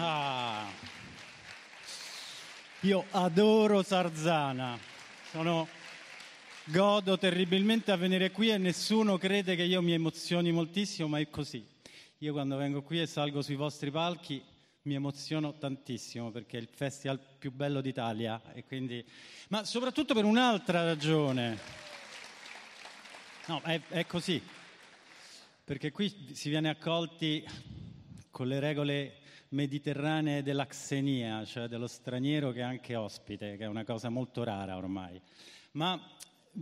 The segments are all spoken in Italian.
Ah. Io adoro Sarzana, Sono... godo terribilmente a venire qui e nessuno crede che io mi emozioni moltissimo, ma è così. Io quando vengo qui e salgo sui vostri palchi mi emoziono tantissimo perché è il festival più bello d'Italia quindi... ma soprattutto per un'altra ragione. No, è, è così, perché qui si viene accolti con le regole mediterranee della xenia, cioè dello straniero che è anche ospite, che è una cosa molto rara ormai. Ma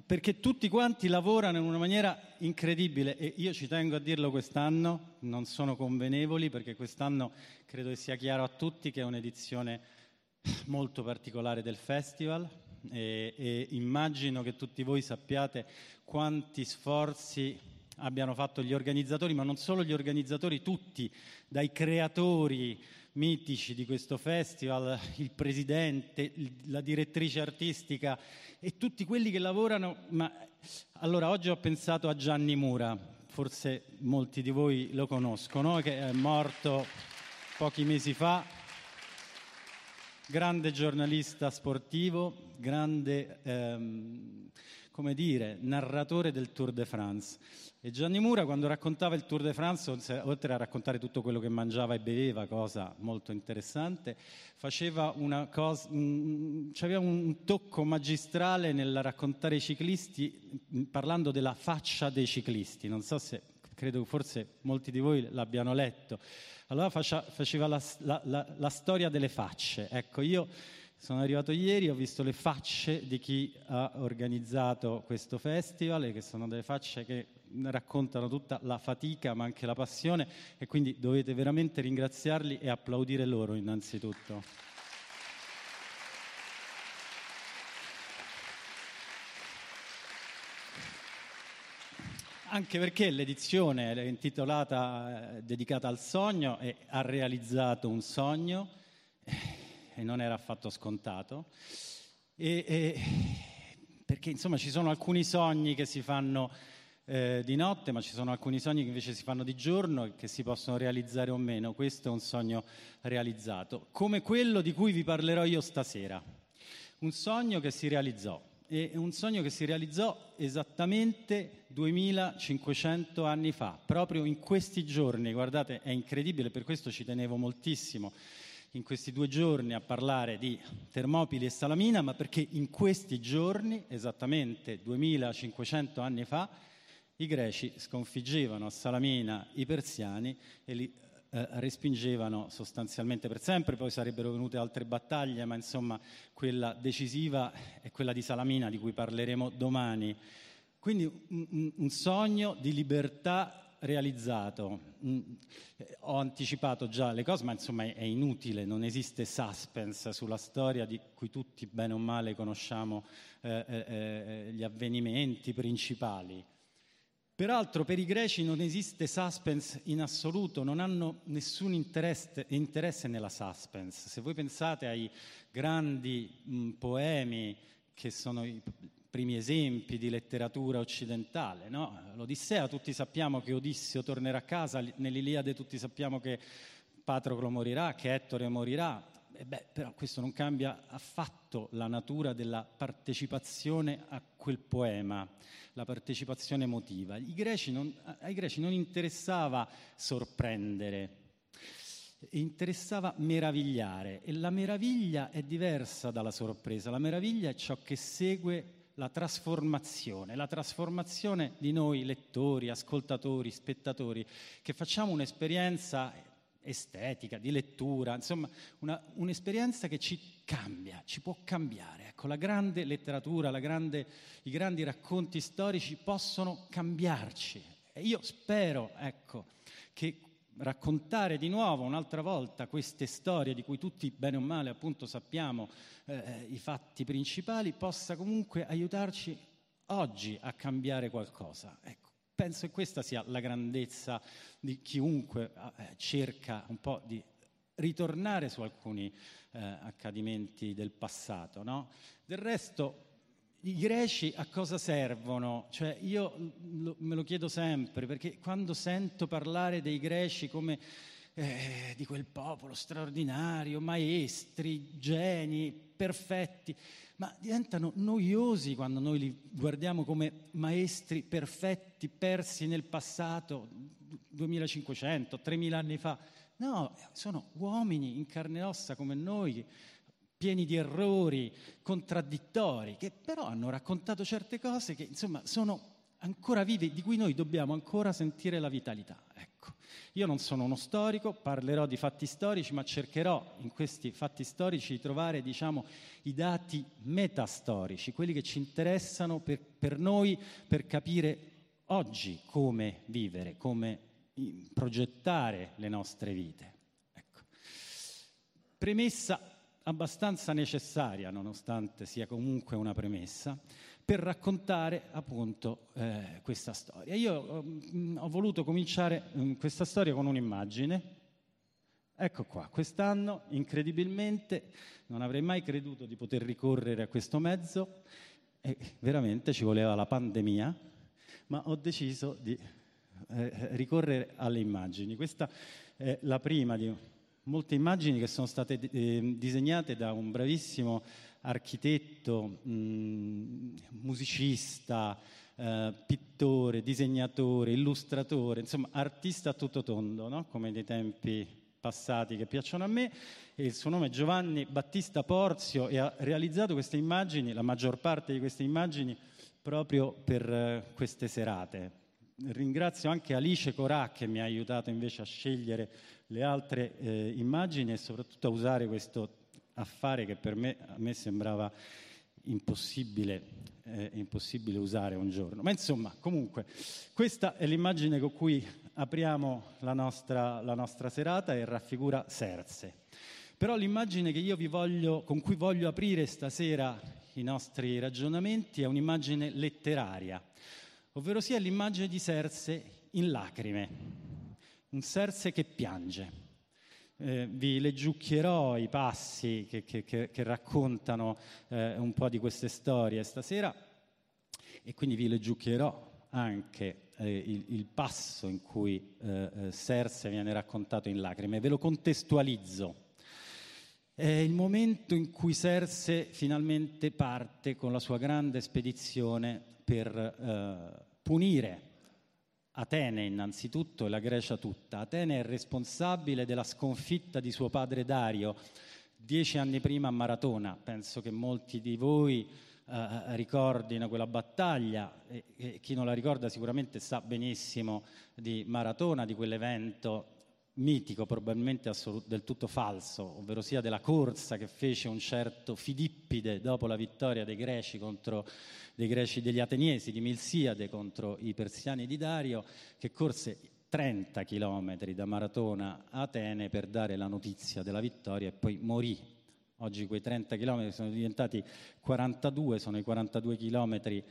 perché tutti quanti lavorano in una maniera incredibile e io ci tengo a dirlo quest'anno, non sono convenevoli perché quest'anno credo che sia chiaro a tutti che è un'edizione molto particolare del festival e, e immagino che tutti voi sappiate quanti sforzi abbiano fatto gli organizzatori, ma non solo gli organizzatori, tutti, dai creatori mitici di questo festival, il presidente, la direttrice artistica e tutti quelli che lavorano. Ma allora oggi ho pensato a Gianni Mura, forse molti di voi lo conoscono, che è morto pochi mesi fa, grande giornalista sportivo, grande, ehm, come dire, narratore del Tour de France. E Gianni Mura quando raccontava il Tour de France, oltre a raccontare tutto quello che mangiava e beveva, cosa molto interessante, faceva una cosa, un, aveva un tocco magistrale nel raccontare i ciclisti parlando della faccia dei ciclisti. Non so se, credo forse molti di voi l'abbiano letto. Allora faceva la, la, la, la storia delle facce. Ecco, io sono arrivato ieri, ho visto le facce di chi ha organizzato questo festival, che sono delle facce che raccontano tutta la fatica ma anche la passione e quindi dovete veramente ringraziarli e applaudire loro innanzitutto. Anche perché l'edizione è intitolata, eh, dedicata al sogno e ha realizzato un sogno e non era affatto scontato. E, e, perché insomma ci sono alcuni sogni che si fanno eh, di notte, ma ci sono alcuni sogni che invece si fanno di giorno e che si possono realizzare o meno. Questo è un sogno realizzato, come quello di cui vi parlerò io stasera. Un sogno che si realizzò. E un sogno che si realizzò esattamente 2500 anni fa, proprio in questi giorni. Guardate, è incredibile, per questo ci tenevo moltissimo in questi due giorni a parlare di Termopili e Salamina, ma perché in questi giorni, esattamente 2500 anni fa, i greci sconfiggevano a Salamina i persiani e li eh, respingevano sostanzialmente per sempre, poi sarebbero venute altre battaglie, ma insomma quella decisiva è quella di Salamina di cui parleremo domani. Quindi un, un sogno di libertà realizzato. Mm, ho anticipato già le cose, ma insomma è inutile, non esiste suspense sulla storia di cui tutti bene o male conosciamo eh, eh, eh gli avvenimenti principali. Peraltro per i greci non esiste suspense in assoluto, non hanno nessun interesse, interesse nella suspense. Se voi pensate ai grandi mh, poemi che sono i primi esempi di letteratura occidentale, no? l'Odissea, tutti sappiamo che Odisseo tornerà a casa, nell'Iliade tutti sappiamo che Patroclo morirà, che Ettore morirà, e beh, però questo non cambia affatto la natura della partecipazione a quel poema, la partecipazione emotiva. Greci non, ai greci non interessava sorprendere, interessava meravigliare e la meraviglia è diversa dalla sorpresa, la meraviglia è ciò che segue la trasformazione, la trasformazione di noi lettori, ascoltatori, spettatori, che facciamo un'esperienza estetica, di lettura, insomma una, un'esperienza che ci cambia, ci può cambiare. Ecco, la grande letteratura, la grande, i grandi racconti storici possono cambiarci. E io spero, ecco, che raccontare di nuovo un'altra volta queste storie di cui tutti bene o male appunto sappiamo eh, i fatti principali possa comunque aiutarci oggi a cambiare qualcosa. Ecco. Penso che questa sia la grandezza di chiunque eh, cerca un po' di ritornare su alcuni eh, accadimenti del passato. No? Del resto, i greci a cosa servono? Cioè, io lo, me lo chiedo sempre, perché quando sento parlare dei greci come eh, di quel popolo straordinario, maestri, geni, perfetti, ma diventano noiosi quando noi li guardiamo come maestri perfetti persi nel passato, 2500, 3000 anni fa. No, sono uomini in carne e ossa come noi, pieni di errori, contraddittori, che però hanno raccontato certe cose che insomma sono ancora vive, di cui noi dobbiamo ancora sentire la vitalità. Ecco. Io non sono uno storico, parlerò di fatti storici, ma cercherò in questi fatti storici di trovare diciamo, i dati metastorici, quelli che ci interessano per, per noi per capire oggi come vivere, come progettare le nostre vite. Ecco. Premessa abbastanza necessaria, nonostante sia comunque una premessa, per raccontare appunto eh, questa storia. Io um, ho voluto cominciare um, questa storia con un'immagine. Ecco qua, quest'anno incredibilmente non avrei mai creduto di poter ricorrere a questo mezzo e veramente ci voleva la pandemia, ma ho deciso di eh, ricorrere alle immagini. Questa è la prima di molte immagini che sono state eh, disegnate da un bravissimo architetto, mh, mm, musicista, eh, pittore, disegnatore, illustratore, insomma artista a tutto tondo, no? come nei tempi passati che piacciono a me. E il suo nome è Giovanni Battista Porzio e ha realizzato queste immagini, la maggior parte di queste immagini, proprio per eh, queste serate. Ringrazio anche Alice Corà che mi ha aiutato invece a scegliere le altre eh, immagini e soprattutto a usare questo affare che per me, me sembrava impossibile, eh, impossibile usare un giorno. Ma insomma, comunque, questa è l'immagine con cui apriamo la nostra, la nostra serata e raffigura Serse. Però l'immagine voglio, con cui voglio aprire stasera i nostri ragionamenti è un'immagine letteraria, ovvero sia l'immagine di Serse in lacrime, un Serse che piange eh, vi leggiucchierò i passi che, che, che, che raccontano eh, un po' di queste storie stasera e quindi vi leggiucchierò anche eh, il, il, passo in cui eh, eh, Serse viene raccontato in lacrime. Ve lo contestualizzo. È il momento in cui Serse finalmente parte con la sua grande spedizione per eh, punire Atene innanzitutto e la Grecia tutta. Atene è responsabile della sconfitta di suo padre Dario dieci anni prima a Maratona. Penso che molti di voi eh, ricordino quella battaglia e, e, chi non la ricorda sicuramente sa benissimo di Maratona, di quell'evento mitico, probabilmente assolut- del tutto falso, ovvero sia della corsa che fece un certo Filippide dopo la vittoria dei greci contro dei greci degli Ateniesi di Milsiade contro i persiani di Dario, che corse 30 chilometri da Maratona a Atene per dare la notizia della vittoria e poi morì. Oggi quei 30 chilometri sono diventati 42, sono i 42 chilometri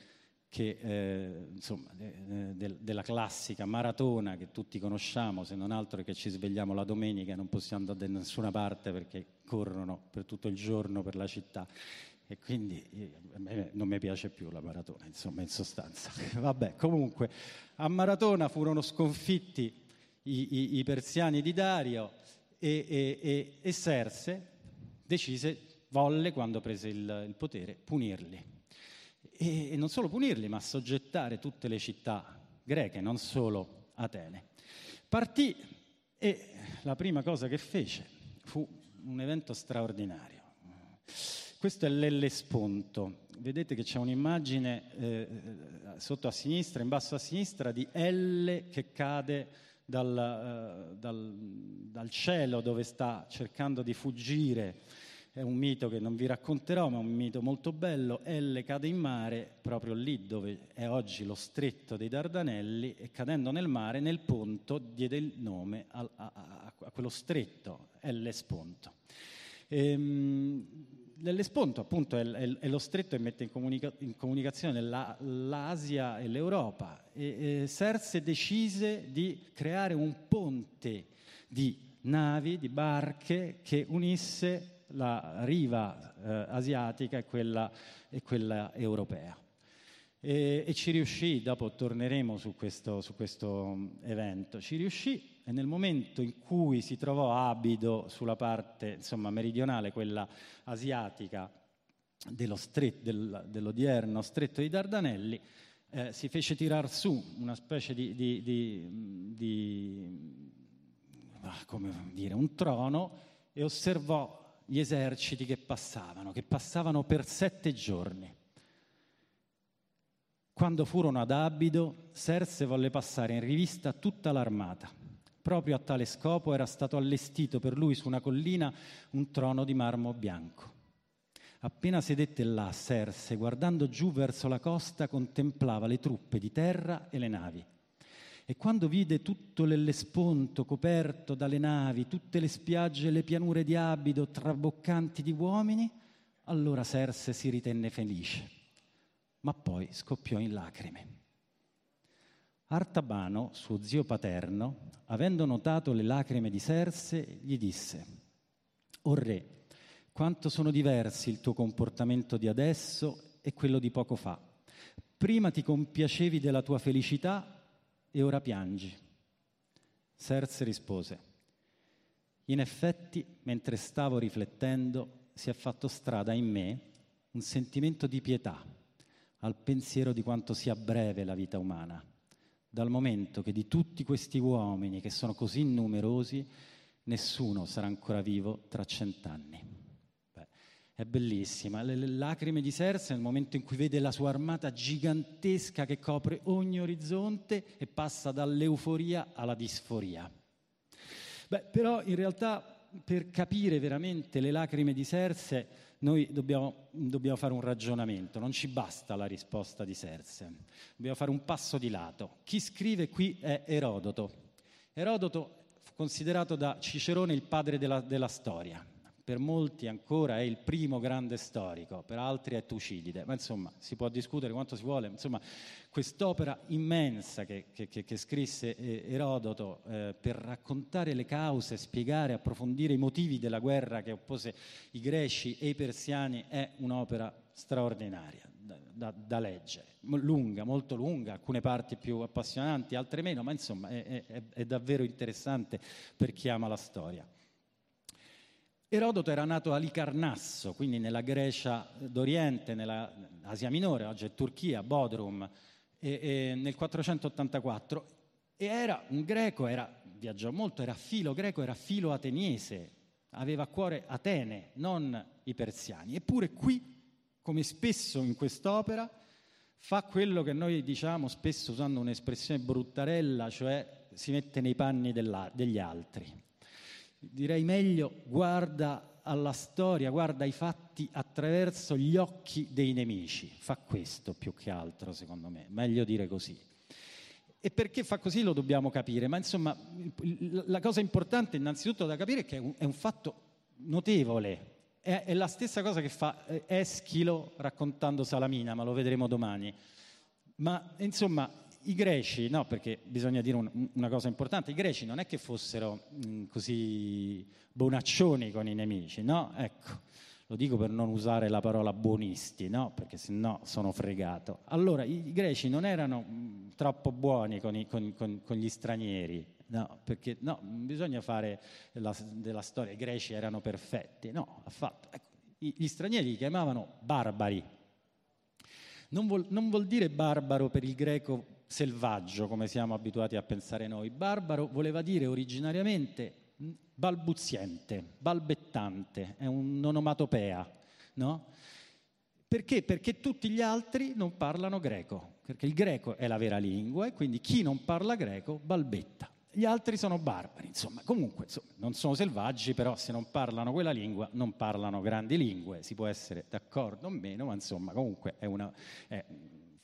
che, eh, insomma, de, de, della classica maratona che tutti conosciamo, se non altro che ci svegliamo la domenica e non possiamo andare da nessuna parte perché corrono per tutto il giorno per la città. E quindi eh, non mi piace più la maratona, insomma, in sostanza. Vabbè, comunque, a maratona furono sconfitti i, i, i persiani di Dario e, e, e, e Serse decise, volle, quando prese il, il potere, punirli e, non solo punirli, ma soggettare tutte le città greche, non solo Atene. Partì e la prima cosa che fece fu un evento straordinario. Questo è l'Ellesponto. Vedete che c'è un'immagine eh, sotto a sinistra, in basso a sinistra, di Elle che cade dal, uh, dal, dal cielo dove sta cercando di fuggire è un mito che non vi racconterò, ma è un mito molto bello. Elle cade in mare proprio lì dove è oggi lo stretto dei Dardanelli e cadendo nel mare, nel ponto, diede il nome a, a, a, quello stretto, Ellesponto. Ehm, L'Ellesponto appunto è, è, è, lo stretto che mette in, comunica, in comunicazione la, l'Asia e l'Europa e, e Serse decise di creare un ponte di navi, di barche che unisse la riva eh, asiatica e quella, e quella europea. e, e ci riuscì, dopo torneremo su questo, su questo mm, evento, ci riuscì e nel momento in cui si trovò abido sulla parte insomma, meridionale, quella asiatica dello stret, del, dell'odierno stretto di Dardanelli, eh, si fece tirar su una specie di, di, di, di ah, come dire, un trono e osservò gli eserciti che passavano, che passavano per sette giorni. Quando furono ad Abido, Serse volle passare in rivista tutta l'armata. Proprio a tale scopo era stato allestito per lui su una collina un trono di marmo bianco. Appena sedette là, Serse, guardando giù verso la costa, contemplava le truppe di terra e le navi. E quando vide tutto l'Ellesponto coperto dalle navi, tutte le spiagge e le pianure di Abido traboccanti di uomini, allora Serse si ritenne felice ma poi scoppiò in lacrime. Artabano, suo zio paterno, avendo notato le lacrime di Serse, gli disse, O re, quanto sono diversi il tuo comportamento di adesso e quello di poco fa. Prima ti compiacevi della tua felicità e ora piangi. Serse rispose, In effetti, mentre stavo riflettendo, si è fatto strada in me un sentimento di pietà al pensiero di quanto sia breve la vita umana, dal momento che di tutti questi uomini che sono così numerosi, nessuno sarà ancora vivo tra cent'anni. È bellissima. Le, le lacrime di Serse nel momento in cui vede la sua armata gigantesca che copre ogni orizzonte e passa dall'euforia alla disforia. Beh, però in realtà per capire veramente le lacrime di Serse noi dobbiamo, dobbiamo, fare un ragionamento, non ci basta la risposta di Serse, dobbiamo fare un passo di lato. Chi scrive qui è Erodoto. Erodoto considerato da Cicerone il padre della, della storia, per molti ancora è il primo grande storico, per altri è Tucidide, ma insomma si può discutere quanto si vuole, insomma quest'opera immensa che, che, che scrisse eh, Erodoto eh, per raccontare le cause, spiegare, approfondire i motivi della guerra che oppose i greci e i persiani è un'opera straordinaria da, da, da leggere, lunga, molto lunga, alcune parti più appassionanti, altre meno, ma insomma è, è, è davvero interessante per chi ama la storia. Erodoto era nato a Licarnasso, quindi nella Grecia d'Oriente, nell'Asia Minore, oggi è Turchia, Bodrum, e, e nel 484, e era un greco, era, viaggiò molto, era filo greco, era filo ateniese, aveva a cuore Atene, non i persiani. Eppure qui, come spesso in quest'opera, fa quello che noi diciamo spesso usando un'espressione bruttarella, cioè si mette nei panni degli altri direi meglio, guarda alla storia, guarda ai fatti attraverso gli occhi dei nemici. Fa questo più che altro, secondo me, meglio dire così. E perché fa così lo dobbiamo capire, ma insomma la cosa importante innanzitutto da capire è che è un, fatto notevole, è, è, la stessa cosa che fa eh, Eschilo raccontando Salamina, ma lo vedremo domani. Ma insomma i greci, no, perché bisogna dire un, una cosa importante, i greci non è che fossero mh, mm, così bonaccioni con i nemici, no? Ecco, lo dico per non usare la parola buonisti, no? Perché sennò sono fregato. Allora, i, i greci non erano mh, mm, troppo buoni con, i, con, con, con, gli stranieri, no? Perché no, bisogna fare la, della storia, i greci erano perfetti, no, affatto. Ecco, gli stranieri li chiamavano barbari. Non vuol, non vuol dire barbaro per il greco selvaggio, come siamo abituati a pensare noi. Barbaro voleva dire originariamente balbuziente, balbettante, è un'onomatopea, no? Perché? Perché tutti gli altri non parlano greco, perché il greco è la vera lingua e quindi chi non parla greco balbetta. Gli altri sono barbari, insomma, comunque insomma, non sono selvaggi, però se non parlano quella lingua non parlano grandi lingue, si può essere d'accordo o meno, ma insomma comunque è una... È,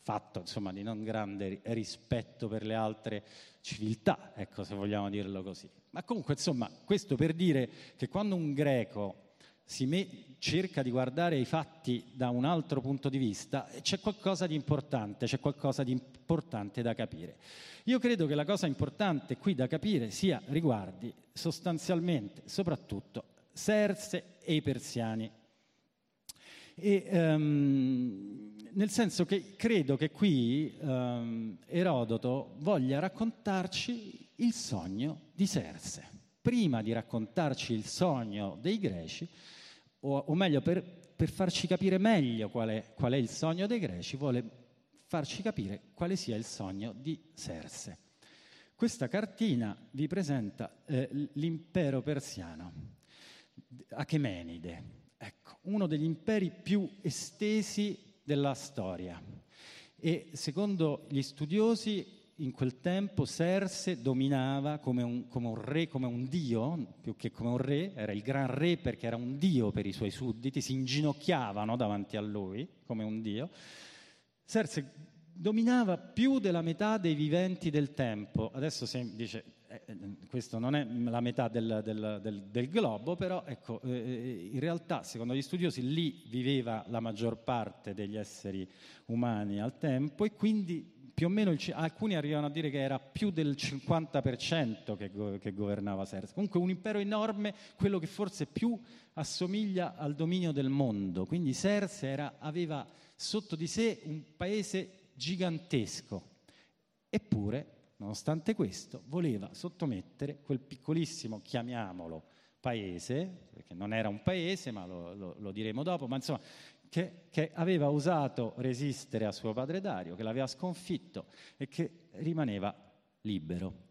fatto insomma, di non grande rispetto per le altre civiltà, ecco se vogliamo dirlo così. Ma comunque insomma questo per dire che quando un greco me- cerca di guardare i fatti da un altro punto di vista, c'è qualcosa di importante, c'è qualcosa di importante da capire. Io credo che la cosa importante qui da capire sia riguardi sostanzialmente, soprattutto, Serse e i persiani E, um, nel senso che credo che qui um, Erodoto voglia raccontarci il sogno di Serse. Prima di raccontarci il sogno dei greci, o, o meglio, per, per, farci capire meglio qual è, qual è il sogno dei greci, vuole farci capire quale sia il sogno di Serse. Questa cartina vi presenta eh, l'impero persiano, Achemenide, uno degli imperi più estesi della storia. E secondo gli studiosi in quel tempo Serse dominava come un, come un, re, come un dio, più che come un re, era il gran re perché era un dio per i suoi sudditi, si inginocchiavano davanti a lui come un dio. Serse dominava più della metà dei viventi del tempo. Adesso si dice, eh, eh questo non è la metà del, del, del, del globo, però ecco, eh, eh, in realtà, secondo gli studiosi, lì viveva la maggior parte degli esseri umani al tempo e quindi più o meno il, alcuni arrivano a dire che era più del 50% che, go, che governava Serse. Comunque un impero enorme, quello che forse più assomiglia al dominio del mondo. Quindi Serse era, aveva sotto di sé un paese gigantesco. Eppure, nonostante questo, voleva sottomettere quel piccolissimo, chiamiamolo, paese, perché non era un paese, ma lo, lo, lo diremo dopo, ma insomma, che, che, aveva osato resistere a suo padre Dario, che l'aveva sconfitto e che rimaneva libero.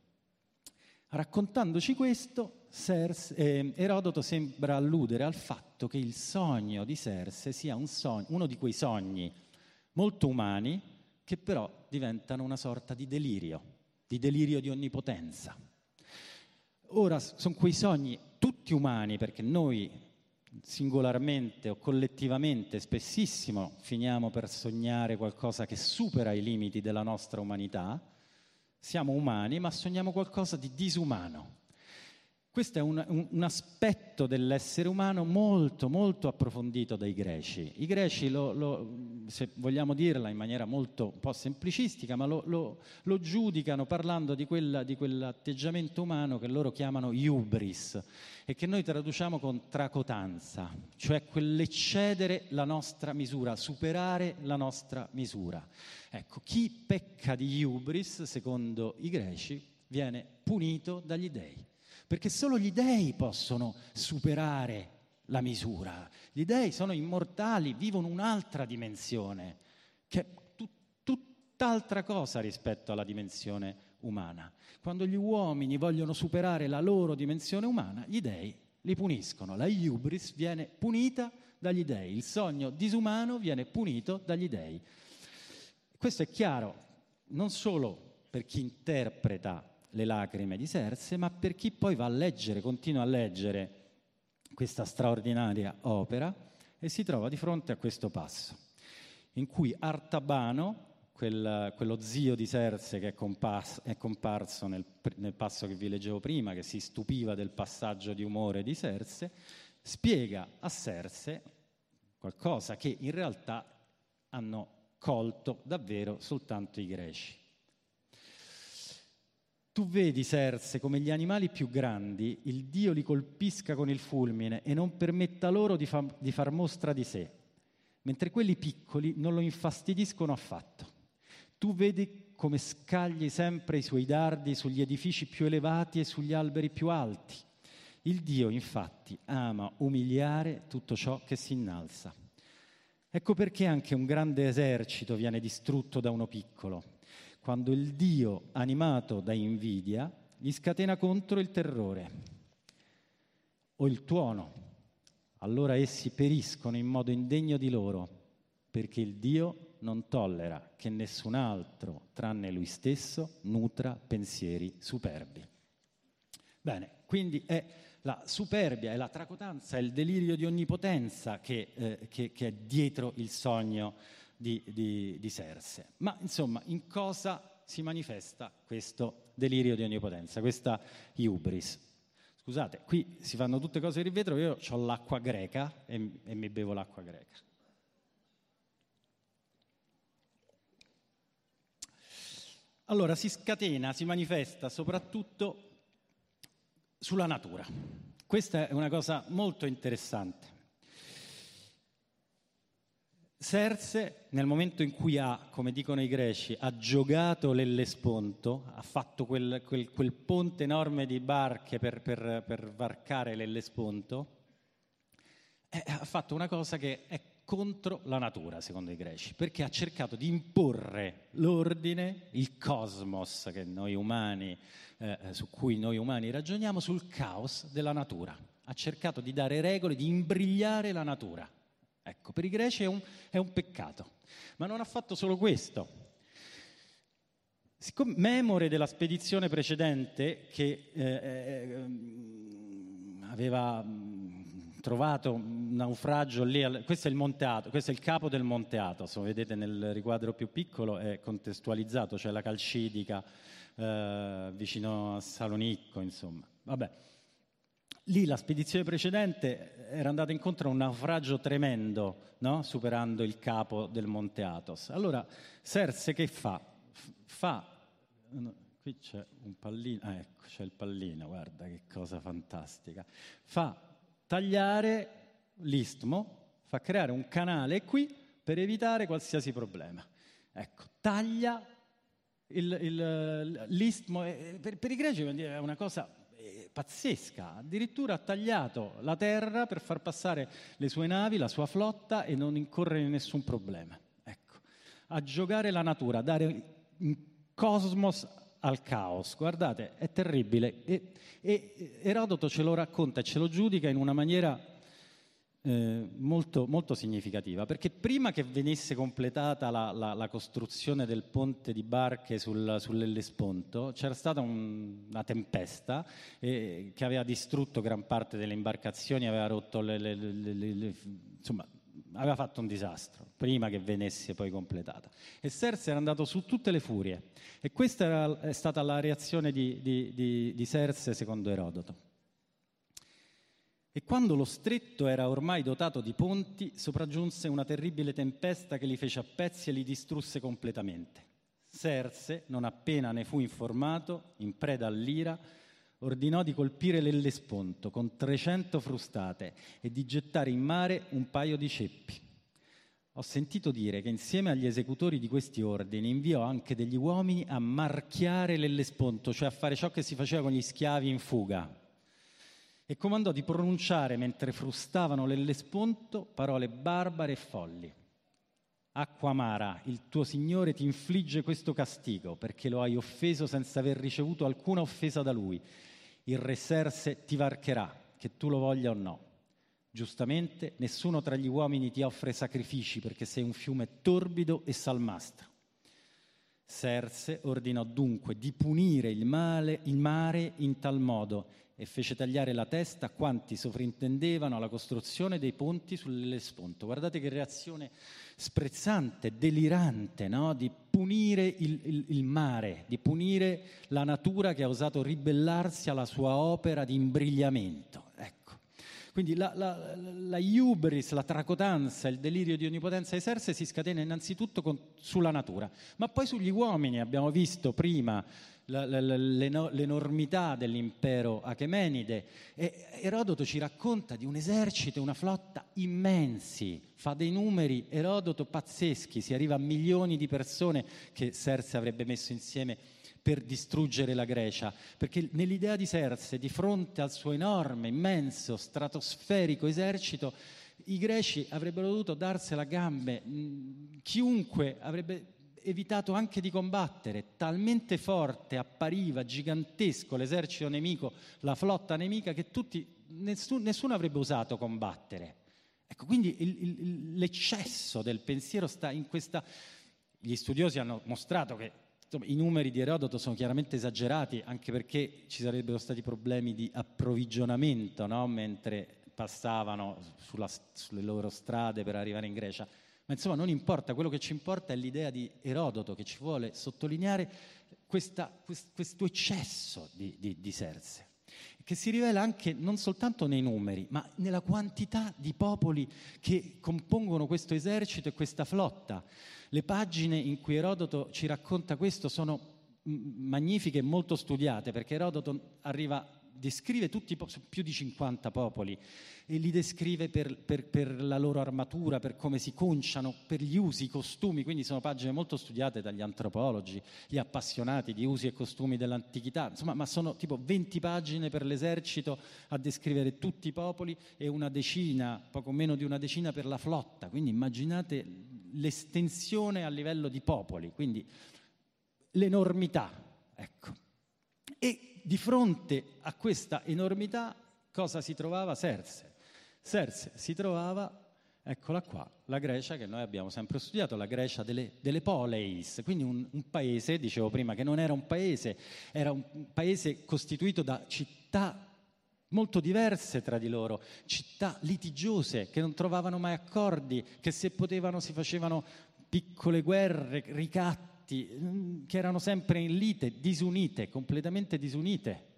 Raccontandoci questo, Serse, eh, Erodoto sembra alludere al fatto che il sogno di Serse sia un sogno, uno di quei sogni molto umani che però diventano una sorta di delirio, di delirio di onnipotenza. Ora sono quei sogni tutti umani perché noi singolarmente o collettivamente spessissimo finiamo per sognare qualcosa che supera i limiti della nostra umanità. Siamo umani, ma sogniamo qualcosa di disumano. Questo è un, un, un, aspetto dell'essere umano molto, molto approfondito dai greci. I greci, lo, lo, se vogliamo dirla in maniera molto un po' semplicistica, ma lo, lo giudicano parlando di, quella, di, quell'atteggiamento umano che loro chiamano hubris e che noi traduciamo con tracotanza, cioè quell'eccedere la nostra misura, superare la nostra misura. Ecco, chi pecca di hubris, secondo i greci, viene punito dagli dei perché solo gli dèi possono superare la misura. Gli dèi sono immortali, vivono un'altra dimensione, che è tutt'altra cosa rispetto alla dimensione umana. Quando gli uomini vogliono superare la loro dimensione umana, gli dèi li puniscono. La iubris viene punita dagli dèi, il sogno disumano viene punito dagli dèi. Questo è chiaro non solo per chi interpreta le lacrime di Serse, ma per chi poi va a leggere, continua a leggere questa straordinaria opera e si trova di fronte a questo passo, in cui Artabano, quel, quello zio di Serse che è, comparso, è comparso nel, nel passo che vi leggevo prima, che si stupiva del passaggio di umore di Serse, spiega a Serse qualcosa che in realtà hanno colto davvero soltanto i greci. Tu vedi, Serse, come gli animali più grandi, il Dio li colpisca con il fulmine e non permetta loro di, fa- di far mostra di sé, mentre quelli piccoli non lo infastidiscono affatto. Tu vedi come scagli sempre i suoi dardi sugli edifici più elevati e sugli alberi più alti. Il Dio, infatti, ama umiliare tutto ciò che si innalza. Ecco perché anche un grande esercito viene distrutto da uno piccolo quando il Dio, animato da invidia, gli scatena contro il terrore o il tuono. Allora essi periscono in modo indegno di loro, perché il Dio non tollera che nessun altro, tranne lui stesso, nutra pensieri superbi. Bene, quindi è la superbia, è la tracotanza, è il delirio di onnipotenza che, eh, che, che è dietro il sogno di, di, di Serse. Ma insomma, in cosa si manifesta questo delirio di onnipotenza, questa iubris? Scusate, qui si fanno tutte cose di vetro, io ho l'acqua greca e, e mi bevo l'acqua greca. Allora si scatena, si manifesta soprattutto sulla natura. Questa è una cosa molto interessante. Serse, nel momento in cui ha, come dicono i greci, ha giocato l'Ellesponto, ha fatto quel, quel, quel ponte enorme di barche per, per, per varcare l'Ellesponto, eh, ha fatto una cosa che è contro la natura, secondo i greci, perché ha cercato di imporre l'ordine, il cosmos umani, eh, su cui noi umani ragioniamo, sul caos della natura. Ha cercato di dare regole, di imbrigliare la natura. Ecco, per i greci è un, è un peccato. Ma non ha fatto solo questo. Siccome, memore della spedizione precedente che eh, eh, aveva trovato un naufragio lì, questo è il Monte Athos, questo è il capo del Monte Athos, lo vedete nel riquadro più piccolo, è contestualizzato, cioè la Calcidica eh, vicino a Salonicco, insomma. Vabbè. Lì la spedizione precedente era andata incontro a un naufragio tremendo, no? superando il capo del Monte Athos. Allora Serse che fa? Fa, qui c'è un pallino, ah, ecco c'è il pallino, guarda che cosa fantastica. Fa tagliare l'istmo, fa creare un canale qui per evitare qualsiasi problema. Ecco, taglia il, il, l'istmo, per, per, i greci è una cosa pazzesca, addirittura ha tagliato la terra per far passare le sue navi, la sua flotta e non incorrere in nessun problema. Ecco, a giocare la natura, a dare un cosmos al caos. Guardate, è terribile. E, e Erodoto ce lo racconta e ce lo giudica in una maniera eh, molto, molto, significativa, perché prima che venisse completata la, la, la costruzione del ponte di barche sul, sull'Ellesponto, c'era stata un, una tempesta eh, che aveva distrutto gran parte delle imbarcazioni, aveva rotto le, le, le, insomma, aveva fatto un disastro prima che venisse poi completata. E Serse era andato su tutte le furie e questa era, è stata la reazione di, di, di, di Serse secondo Erodoto. E quando lo stretto era ormai dotato di ponti, sopraggiunse una terribile tempesta che li fece a pezzi e li distrusse completamente. Serse, non appena ne fu informato, in preda all'ira, ordinò di colpire l'Ellesponto con 300 frustate e di gettare in mare un paio di ceppi. Ho sentito dire che insieme agli esecutori di questi ordini inviò anche degli uomini a marchiare l'Ellesponto, cioè a fare ciò che si faceva con gli schiavi in fuga, e comandò di pronunciare mentre frustavano l'Ellesponto parole barbare e folli. Acqua amara, il tuo Signore ti infligge questo castigo perché lo hai offeso senza aver ricevuto alcuna offesa da lui. Il re Serse ti varcherà, che tu lo voglia o no. Giustamente, nessuno tra gli uomini ti offre sacrifici perché sei un fiume torbido e salmastro. Serse ordinò dunque di punire il, male, il mare in tal modo e fece tagliare la testa a quanti sovrintendevano alla costruzione dei ponti sull'Ellesponto. Guardate che reazione sprezzante, delirante, no? di punire il, il, il, mare, di punire la natura che ha osato ribellarsi alla sua opera di imbrigliamento. Ecco. Quindi la, la, la iubris, la tracotanza, il delirio di onnipotenza di si scatena innanzitutto con, sulla natura, ma poi sugli uomini. Abbiamo visto prima l'enormità dell'impero achemenide. E Erodoto ci racconta di un esercito, una flotta immensi, fa dei numeri Erodoto pazzeschi, si arriva a milioni di persone che Serse avrebbe messo insieme per distruggere la Grecia, perché nell'idea di Serse, di fronte al suo enorme, immenso, stratosferico esercito, i greci avrebbero dovuto darsela a gambe, chiunque avrebbe evitato anche di combattere, talmente forte appariva, gigantesco l'esercito nemico, la flotta nemica, che tutti, nessuno, nessuno avrebbe osato combattere. Ecco, quindi il, il, l'eccesso del pensiero sta in questa... Gli studiosi hanno mostrato che insomma, i numeri di Erodoto sono chiaramente esagerati, anche perché ci sarebbero stati problemi di approvvigionamento, no? mentre passavano sulla, sulle loro strade per arrivare in Grecia. Ma insomma non importa, quello che ci importa è l'idea di Erodoto che ci vuole sottolineare questa, questo eccesso di, di, di Serse, che si rivela anche non soltanto nei numeri, ma nella quantità di popoli che compongono questo esercito e questa flotta. Le pagine in cui Erodoto ci racconta questo sono magnifiche e molto studiate, perché Erodoto arriva descrive tutti, più di 50 popoli, e li descrive per, per, per, la loro armatura, per come si conciano, per gli usi, i costumi, quindi sono pagine molto studiate dagli antropologi, gli appassionati di usi e costumi dell'antichità, insomma, ma sono tipo 20 pagine per l'esercito a descrivere tutti i popoli e una decina, poco meno di una decina per la flotta, quindi immaginate l'estensione a livello di popoli, quindi l'enormità, ecco. E di fronte a questa enormità cosa si trovava Serse? Serse si trovava, eccola qua, la Grecia che noi abbiamo sempre studiato, la Grecia delle, delle poleis, quindi un, un, paese, dicevo prima, che non era un paese, era un paese costituito da città molto diverse tra di loro, città litigiose che non trovavano mai accordi, che se potevano si facevano piccole guerre, ricatti, mm, che erano sempre in lite, disunite, completamente disunite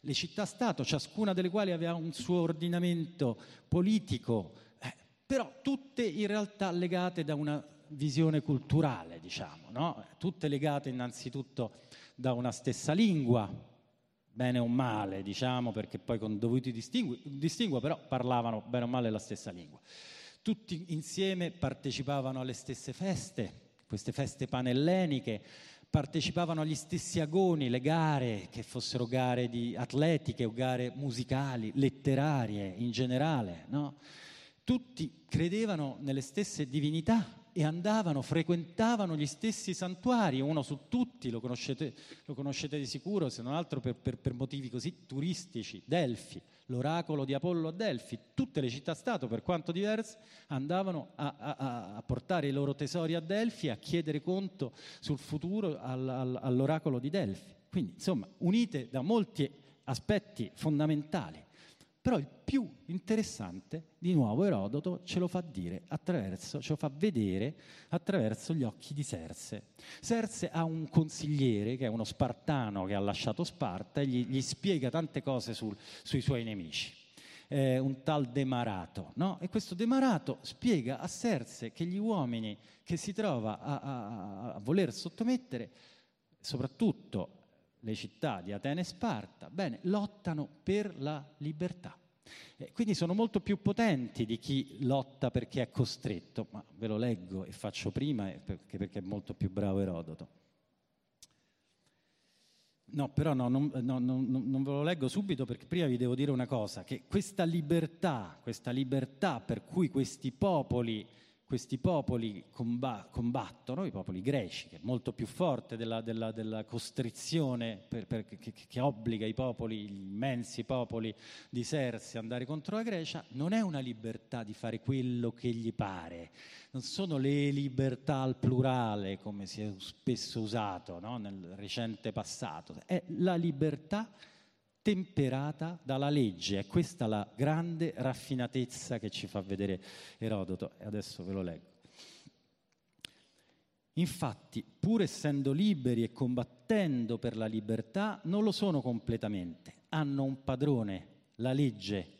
le città-stato, ciascuna delle quali aveva un suo ordinamento politico, eh, però tutte in realtà legate da una visione culturale, diciamo, no? tutte legate innanzitutto da una stessa lingua, bene o male, diciamo, perché poi con dovuti distinguo, però parlavano bene o male la stessa lingua. Tutti insieme partecipavano alle stesse feste, queste feste panelleniche, partecipavano agli stessi agoni, le gare, che fossero gare di atletiche o gare musicali, letterarie in generale. No? Tutti credevano nelle stesse divinità e andavano, frequentavano gli stessi santuari, uno su tutti, lo conoscete, lo conoscete di sicuro, se non altro per, per, per, motivi così turistici, Delfi, l'oracolo di Apollo a Delfi, tutte le città-stato, per quanto diverse, andavano a, a, a, portare i loro tesori a Delfi, a chiedere conto sul futuro al, al, all'oracolo di Delfi. Quindi, insomma, unite da molti aspetti fondamentali. Però il più interessante, di nuovo Erodoto ce lo fa dire attraverso, ce lo fa vedere attraverso gli occhi di Serse. Serse ha un consigliere che è uno spartano che ha lasciato Sparta e gli, gli spiega tante cose sul, sui suoi nemici. Eh, un tal Demarato, no? E questo Demarato spiega a Serse che gli uomini che si trova a, a, a voler sottomettere, soprattutto le città di Atene e Sparta, bene, lottano per la libertà. Eh, quindi sono molto più potenti di chi lotta perché è costretto, ma ve lo leggo e faccio prima perché, perché è molto più bravo Erodoto. No, però no, non, no, non, non, ve lo leggo subito perché prima vi devo dire una cosa, che questa libertà, questa libertà per cui questi popoli questi popoli comba- combattono, i popoli greci, che è molto più forte della, della, della costrizione per, per, che, che, obbliga i popoli, gli immensi popoli di Sersi ad andare contro la Grecia, non è una libertà di fare quello che gli pare, non sono le libertà al plurale come si è spesso usato no? nel recente passato, è la libertà temperata dalla legge. È questa la grande raffinatezza che ci fa vedere Erodoto. E adesso ve lo leggo. Infatti, pur essendo liberi e combattendo per la libertà, non lo sono completamente. Hanno un padrone, la legge,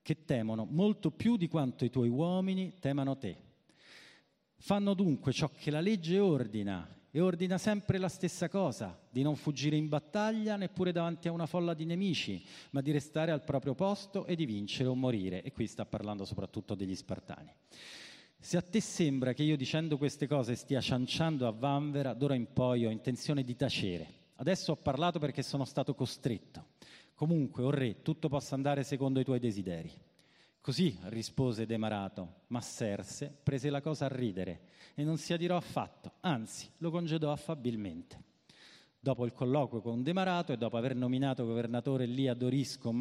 che temono molto più di quanto i tuoi uomini temano te. Fanno dunque ciò che la legge ordina e ordina sempre la stessa cosa, di non fuggire in battaglia neppure davanti a una folla di nemici, ma di restare al proprio posto e di vincere o morire. E qui sta parlando soprattutto degli Spartani. Se a te sembra che io dicendo queste cose stia cianciando a vanvera, d'ora in poi ho intenzione di tacere. Adesso ho parlato perché sono stato costretto. Comunque, o oh re, tutto possa andare secondo i tuoi desideri. Così rispose Demarato, ma Serse prese la cosa a ridere e non si adirò affatto, anzi lo congedò affabilmente. Dopo il colloquio con Demarato e dopo aver nominato governatore lì a Dorisco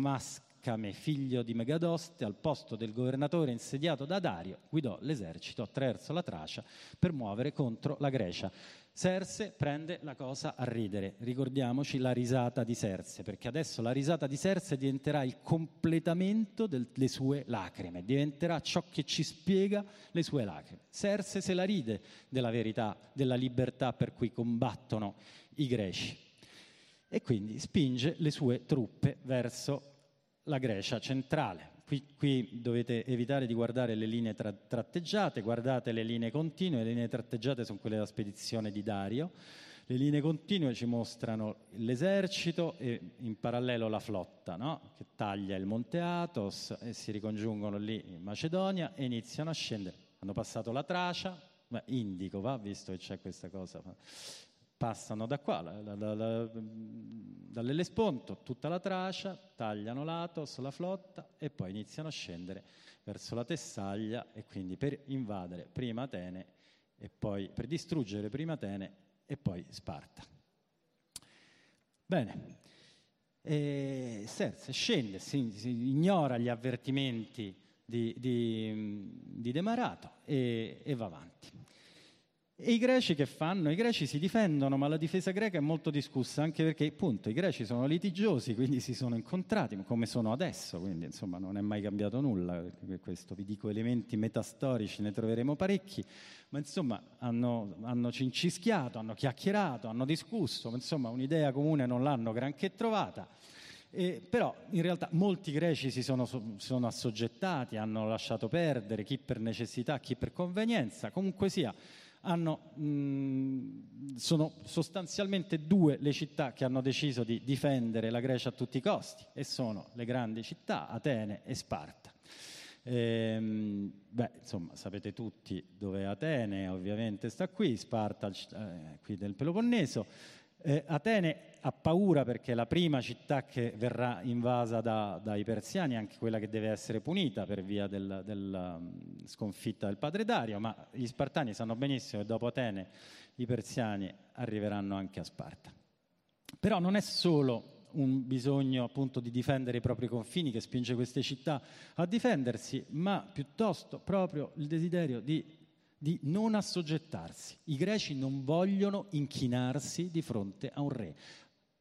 Mascame, figlio di Megadoste, al posto del governatore insediato da Dario, guidò l'esercito attraverso la Tracia per muovere contro la Grecia. Serse prende la cosa a ridere. Ricordiamoci la risata di Serse, perché adesso la risata di Serse diventerà il completamento delle sue lacrime, diventerà ciò che ci spiega le sue lacrime. Serse se la ride della verità, della libertà per cui combattono i greci. E quindi spinge le sue truppe verso la Grecia centrale. Qui, qui, dovete evitare di guardare le linee tra, tratteggiate, guardate le linee continue, le linee tratteggiate sono quelle della spedizione di Dario, Le linee continue ci mostrano l'esercito e in parallelo la flotta, no? che taglia il Monte Athos e si ricongiungono lì in Macedonia e iniziano a scendere. Hanno passato la Tracia, Beh, indico, va, visto che c'è questa cosa. Passano da qua, la, la, la, dall'Ellesponto, tutta la Tracia, tagliano l'Atos, la flotta e poi iniziano a scendere verso la Tessaglia e quindi per invadere prima Atene e poi per distruggere prima Atene e poi Sparta. Bene, e Serse scende, si, si, ignora gli avvertimenti di, di, di Demarato e, e va avanti. E i greci che fanno? I greci si difendono, ma la difesa greca è molto discussa, anche perché appunto i greci sono litigiosi, quindi si sono incontrati, come sono adesso, quindi insomma non è mai cambiato nulla, questo vi dico elementi metastorici, ne troveremo parecchi, ma insomma hanno, hanno cincischiato, hanno chiacchierato, hanno discusso, ma insomma un'idea comune non l'hanno granché trovata. Eh, però in realtà molti greci si sono, sono, assoggettati, hanno lasciato perdere, chi per necessità, chi per convenienza, comunque sia hanno, mh, sono sostanzialmente due le città che hanno deciso di difendere la Grecia a tutti i costi e sono le grandi città, Atene e Sparta. Ehm, beh, insomma, sapete tutti dove è Atene, ovviamente sta qui, Sparta eh, qui del Peloponneso. Eh, Atene ha paura perché è la prima città che verrà invasa da, dai persiani, anche quella che deve essere punita per via della del, um, sconfitta del padre Dario, ma gli spartani sanno benissimo che dopo Atene i persiani arriveranno anche a Sparta. Però non è solo un bisogno appunto di difendere i propri confini che spinge queste città a difendersi, ma piuttosto proprio il desiderio di di non assoggettarsi. I greci non vogliono inchinarsi di fronte a un re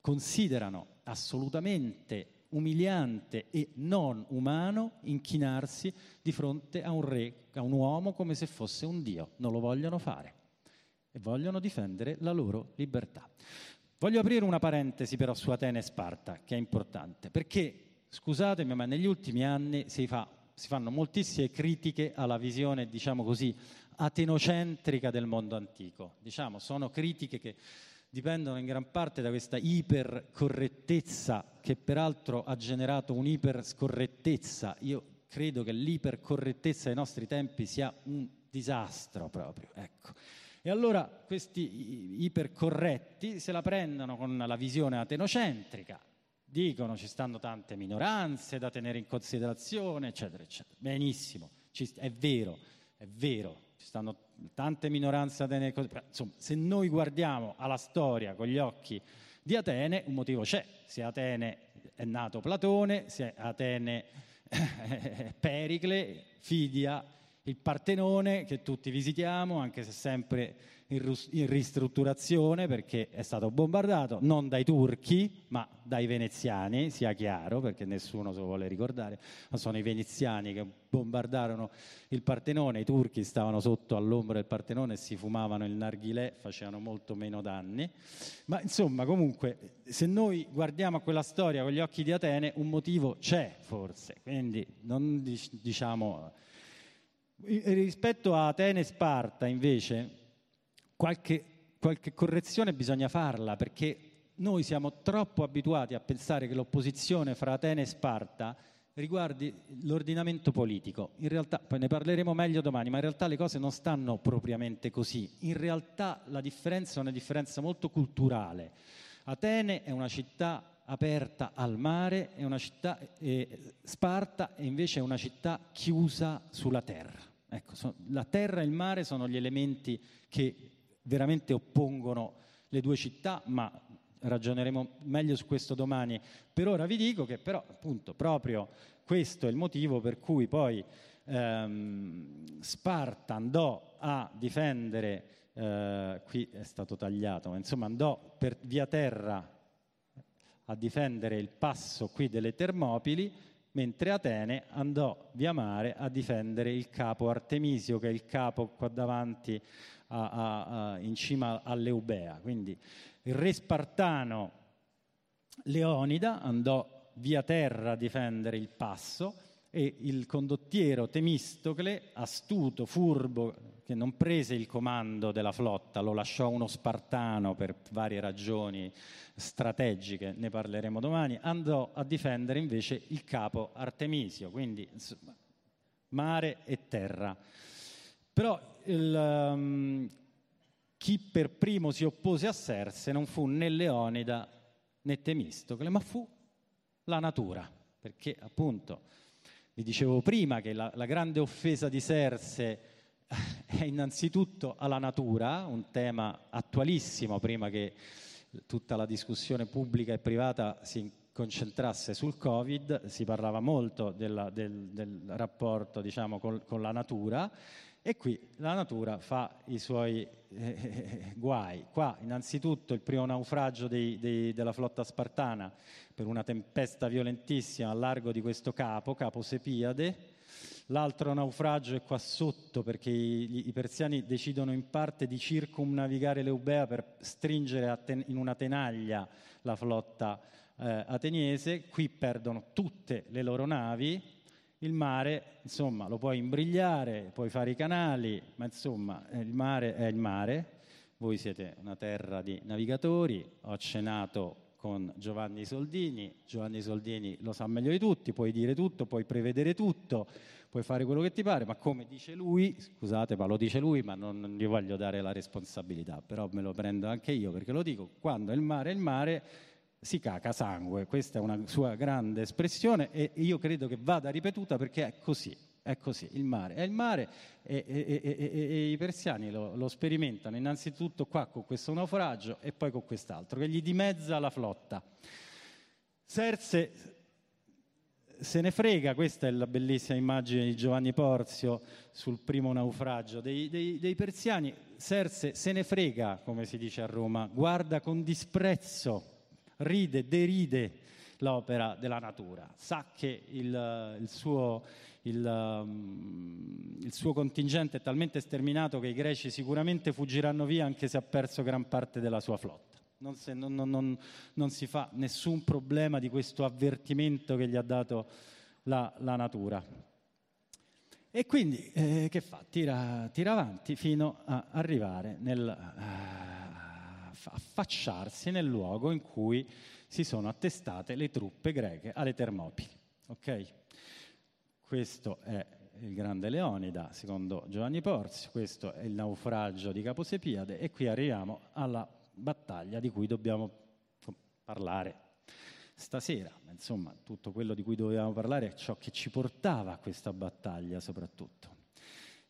considerano assolutamente umiliante e non umano inchinarsi di fronte a un re, a un uomo come se fosse un dio. Non lo vogliono fare e vogliono difendere la loro libertà. Voglio aprire una parentesi però su Atene e Sparta, che è importante, perché, scusatemi, ma negli ultimi anni si, fa, si fanno moltissime critiche alla visione, diciamo così, atenocentrica del mondo antico. Diciamo, sono critiche che dipendono in gran parte da questa ipercorrettezza che peraltro ha generato un'iperscorrettezza. Io credo che l'ipercorrettezza dei nostri tempi sia un disastro proprio. Ecco. E allora questi ipercorretti se la prendono con la visione atenocentrica, dicono ci stanno tante minoranze da tenere in considerazione, eccetera, eccetera. Benissimo, è vero, è vero, ci stanno tante minoranze atene, insomma, se noi guardiamo alla storia con gli occhi di Atene, un motivo c'è, se Atene è nato Platone, se Atene è Pericle, Fidia, il Partenone che tutti visitiamo, anche se sempre in ristrutturazione perché è stato bombardato non dai turchi ma dai veneziani, sia chiaro perché nessuno se lo vuole ricordare, ma sono i veneziani che bombardarono il Partenone, i turchi stavano sotto all'ombra del Partenone e si fumavano il narghilè, facevano molto meno danni, ma insomma comunque se noi guardiamo a quella storia con gli occhi di Atene un motivo c'è forse, quindi non diciamo... Rispetto a Atene e Sparta invece qualche, qualche correzione bisogna farla perché noi siamo troppo abituati a pensare che l'opposizione fra Atene e Sparta riguardi l'ordinamento politico. In realtà, poi ne parleremo meglio domani, ma in realtà le cose non stanno propriamente così. In realtà la differenza è una differenza molto culturale. Atene è una città aperta al mare, è una città, eh, Sparta è invece una città chiusa sulla terra. Ecco, so, la terra e il mare sono gli elementi che veramente oppongono le due città, ma ragioneremo meglio su questo domani. Per ora vi dico che però appunto proprio questo è il motivo per cui poi ehm, Sparta andò a difendere, eh, qui è stato tagliato, ma insomma andò per via terra a difendere il passo qui delle Termopili, mentre Atene andò via mare a difendere il capo Artemisio, che è il capo qua davanti a, a, a, in cima all'Eubea. Quindi il re spartano Leonida andò via terra a difendere il passo, e il condottiero Temistocle, astuto, furbo, che non prese il comando della flotta, lo lasciò uno spartano per varie ragioni strategiche, ne parleremo domani, andò a difendere invece il capo Artemisio, quindi insomma, mare e terra. Però il, um, chi per primo si oppose a Serse non fu né Leonida né Temistocle, ma fu la natura, perché appunto vi dicevo prima che la, la grande offesa di Serse è innanzitutto alla natura, un tema attualissimo prima che tutta la discussione pubblica e privata si concentrasse sul Covid, si parlava molto della, del, del, rapporto diciamo, con, con, la natura e qui la natura fa i suoi eh, guai. Qua innanzitutto il primo naufragio dei, dei, della flotta spartana per una tempesta violentissima a largo di questo capo, capo Sepiade. L'altro naufragio è qua sotto perché i, i persiani decidono in parte di circumnavigare l'Eubea per stringere ten, in una tenaglia la flotta eh, ateniese. Qui perdono tutte le loro navi il mare, insomma, lo puoi imbrigliare, puoi fare i canali, ma insomma, eh, il mare è il mare. Voi siete una terra di navigatori, ho cenato con Giovanni Soldini, Giovanni Soldini lo sa meglio di tutti, puoi dire tutto, puoi prevedere tutto, puoi fare quello che ti pare, ma come dice lui, scusate ma lo dice lui, ma non, gli voglio dare la responsabilità, però me lo prendo anche io perché lo dico, quando il mare è il mare si caca sangue. Questa è una sua grande espressione e io credo che vada ripetuta perché è così. È così, il mare è il mare e, e, e, e i persiani lo, lo, sperimentano innanzitutto qua con questo naufragio e poi con quest'altro che gli dimezza la flotta. Serse se ne frega, questa è la bellissima immagine di Giovanni Porzio sul primo naufragio dei, dei, dei persiani. Serse se ne frega, come si dice a Roma, guarda con disprezzo ride, deride l'opera della natura, sa che il, il, suo, il, um, il, suo, contingente è talmente sterminato che i greci sicuramente fuggiranno via anche se ha perso gran parte della sua flotta. Non, se, non, non, non si fa nessun problema di questo avvertimento che gli ha dato la, la natura. E quindi eh, che fa? Tira, tira, avanti fino a arrivare nel... Uh, affacciarsi nel luogo in cui si sono attestate le truppe greche alle Termopili. Okay? Questo è il grande Leonida, secondo Giovanni Porzio, questo è il naufragio di Caposepiade e qui arriviamo alla battaglia di cui dobbiamo parlare stasera. Insomma, tutto quello di cui dovevamo parlare è ciò che ci portava a questa battaglia soprattutto.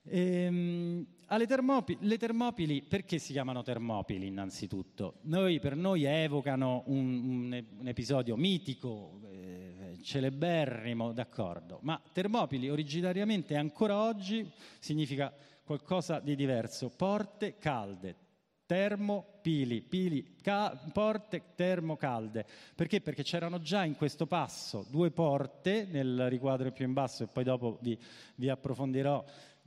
Ehm, alle Termopili, le Termopili, perché si chiamano Termopili innanzitutto? Noi, per noi evocano un, un, un episodio mitico, eh, celeberrimo, d'accordo, ma Termopili originariamente ancora oggi significa qualcosa di diverso, porte calde, termopili, pili, ca, porte termocalde. Perché? Perché c'erano già in questo passo due porte, nel riquadro più in basso e poi dopo vi, vi approfondirò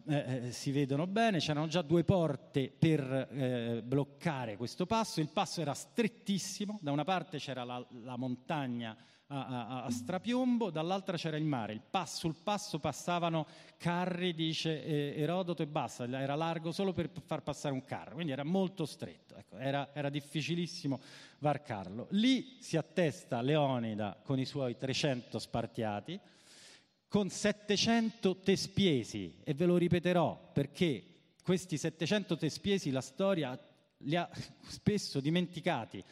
eh, eh, si vedono bene, c'erano già due porte per eh, bloccare questo passo, il passo era strettissimo, da una parte c'era la, la montagna a, a, a, strapiombo, dall'altra c'era il mare, il passo, sul passo passavano carri, dice eh, Erodoto e basta, era largo solo per far passare un carro, quindi era molto stretto, ecco, era, era difficilissimo varcarlo. Lì si attesta Leonida con i suoi 300 spartiati, con 700 tespiesi e ve lo ripeterò perché questi 700 tespiesi la storia li ha spesso dimenticati.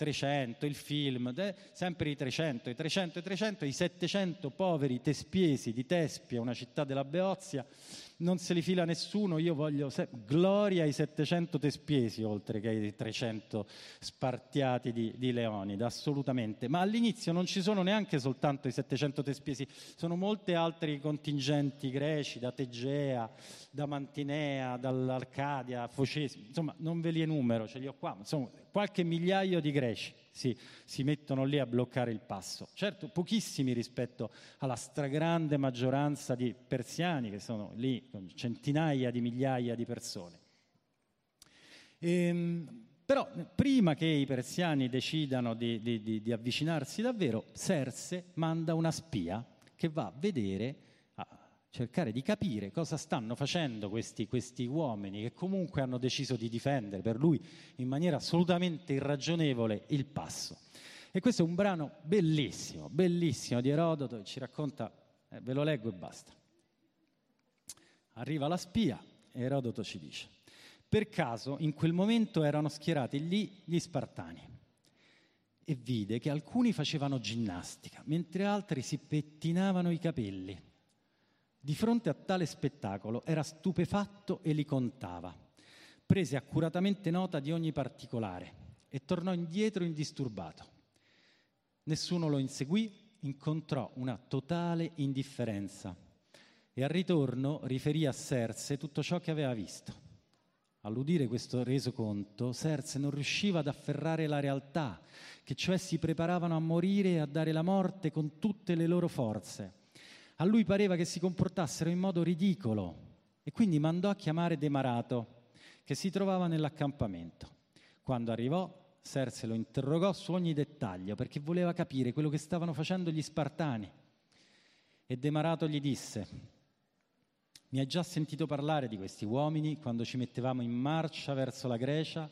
300, il film, sempre i 300, i 300, i 300, i 700 poveri tespiesi di Tespia, una città della Beozia, non se li fila nessuno, io voglio se- gloria ai 700 tespiesi oltre che ai 300 spartiati di, di Leonida, assolutamente. Ma all'inizio non ci sono neanche soltanto i 700 tespiesi, sono molti altri contingenti greci, da Tegea, da Mantinea, dall'Arcadia, Focesi, insomma non ve li enumero, ce li ho qua, insomma qualche migliaio di greci si, si mettono lì a bloccare il passo. Certo, pochissimi rispetto alla stragrande maggioranza di persiani che sono lì, centinaia di migliaia di persone. Ehm, però prima che i persiani decidano di, di, di, di avvicinarsi davvero, Serse manda una spia che va a vedere cercare di capire cosa stanno facendo questi, questi, uomini che comunque hanno deciso di difendere per lui in maniera assolutamente irragionevole il passo. E questo è un brano bellissimo, bellissimo di Erodoto che ci racconta, eh, ve lo leggo e basta. Arriva la spia e Erodoto ci dice, per caso in quel momento erano schierati lì gli Spartani e vide che alcuni facevano ginnastica, mentre altri si pettinavano i capelli di fronte a tale spettacolo era stupefatto e li contava. Prese accuratamente nota di ogni particolare e tornò indietro indisturbato. Nessuno lo inseguì, incontrò una totale indifferenza e al ritorno riferì a Serse tutto ciò che aveva visto. All'udire questo resoconto, Serse non riusciva ad afferrare la realtà, che cioè si preparavano a morire e a dare la morte con tutte le loro forze a lui pareva che si comportassero in modo ridicolo e quindi mandò a chiamare Demarato, che si trovava nell'accampamento. Quando arrivò, Serse lo interrogò su ogni dettaglio perché voleva capire quello che stavano facendo gli Spartani. E Demarato gli disse, mi hai già sentito parlare di questi uomini quando ci mettevamo in marcia verso la Grecia,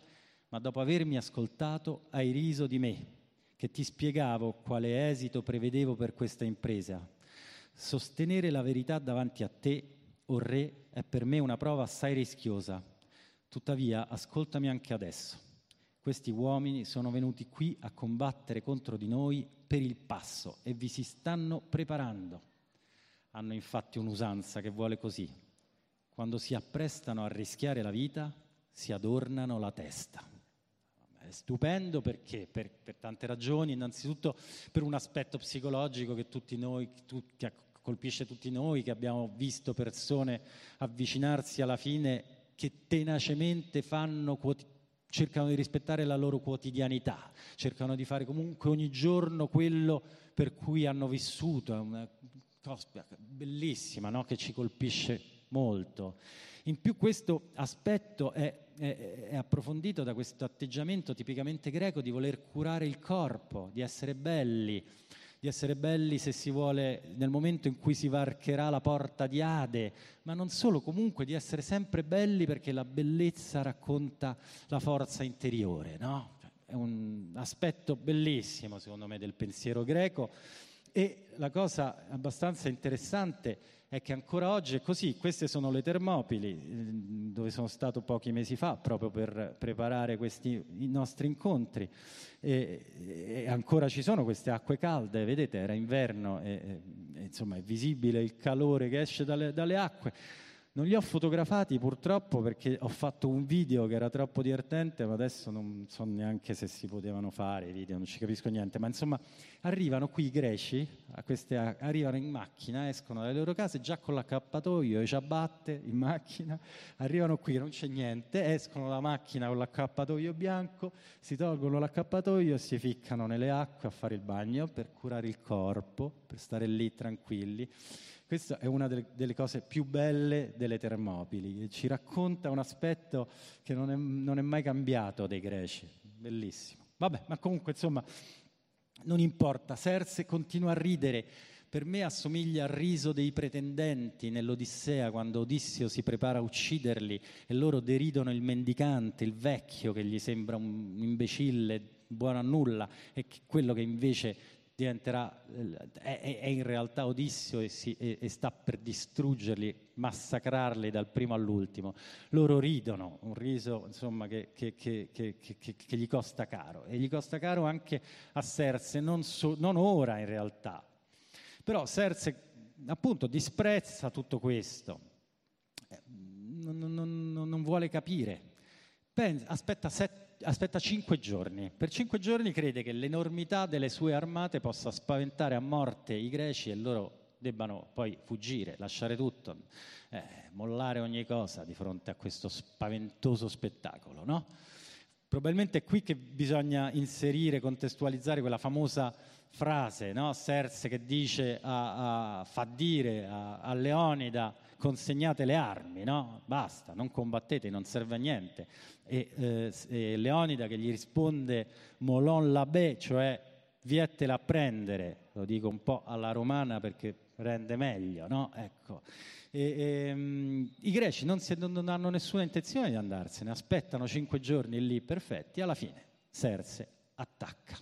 ma dopo avermi ascoltato hai riso di me, che ti spiegavo quale esito prevedevo per questa impresa Sostenere la verità davanti a te, o oh re, è per me una prova assai rischiosa. Tuttavia, ascoltami anche adesso. Questi uomini sono venuti qui a combattere contro di noi per il passo e vi si stanno preparando. Hanno infatti un'usanza che vuole così. Quando si apprestano a rischiare la vita, si adornano la testa. È stupendo perché? Per, per, tante ragioni, innanzitutto per un aspetto psicologico che tutti noi, tu, che colpisce tutti noi che abbiamo visto persone avvicinarsi alla fine che tenacemente fanno, cercano di rispettare la loro quotidianità, cercano di fare comunque ogni giorno quello per cui hanno vissuto, è una cosa bellissima no? che ci colpisce molto. In più questo aspetto è, è, è, approfondito da questo atteggiamento tipicamente greco di voler curare il corpo, di essere belli, di essere belli se si vuole nel momento in cui si varcherà la porta di Ade, ma non solo, comunque di essere sempre belli perché la bellezza racconta la forza interiore, no? È un aspetto bellissimo secondo me del pensiero greco e la cosa abbastanza interessante è che ancora oggi è così, queste sono le Termopili, eh, dove sono stato pochi mesi fa proprio per preparare questi nostri incontri. E, e ancora ci sono queste acque calde, vedete era inverno e, e insomma è visibile il calore che esce dalle, dalle acque non li ho fotografati purtroppo perché ho fatto un video che era troppo divertente, ma adesso non so neanche se si potevano fare i video, non ci capisco niente. Ma insomma, arrivano qui i greci, queste, arrivano in macchina, escono dalle loro case già con l'accappatoio e ciabatte in macchina, arrivano qui, non c'è niente, escono dalla macchina con l'accappatoio bianco, si tolgono l'accappatoio e si ficcano nelle acque a fare il bagno per curare il corpo, per stare lì tranquilli. Questa è una delle, delle, cose più belle delle Termopili, ci racconta un aspetto che non è, non è mai cambiato dei greci, bellissimo. Vabbè, ma comunque insomma non importa, Serse continua a ridere, per me assomiglia al riso dei pretendenti nell'Odissea quando Odisseo si prepara a ucciderli e loro deridono il mendicante, il vecchio che gli sembra un imbecille buono a nulla e quello che invece diventerà, è, è, in realtà Odisseo e, si, e, e, sta per distruggerli, massacrarli dal primo all'ultimo. Loro ridono, un riso insomma, che, che, che, che, gli costa caro e gli costa caro anche a Serse, non, so, non ora in realtà. Però Serse appunto disprezza tutto questo, non, non, non vuole capire, Pensa, aspetta sette aspetta cinque giorni. Per cinque giorni crede che l'enormità delle sue armate possa spaventare a morte i greci e loro debbano poi fuggire, lasciare tutto, eh, mollare ogni cosa di fronte a questo spaventoso spettacolo. No? Probabilmente è qui che bisogna inserire, contestualizzare quella famosa frase, no? Serse che dice a, a, fa dire a, a Leonida consegnate le armi, no? basta, non combattete, non serve a niente. E, eh, Leonida che gli risponde molon labè, cioè viettela a prendere, lo dico un po' alla romana perché rende meglio, no? Ecco. E, e, um, I greci non, si, non, hanno nessuna intenzione di andarsene, aspettano cinque giorni lì perfetti, alla fine Serse attacca.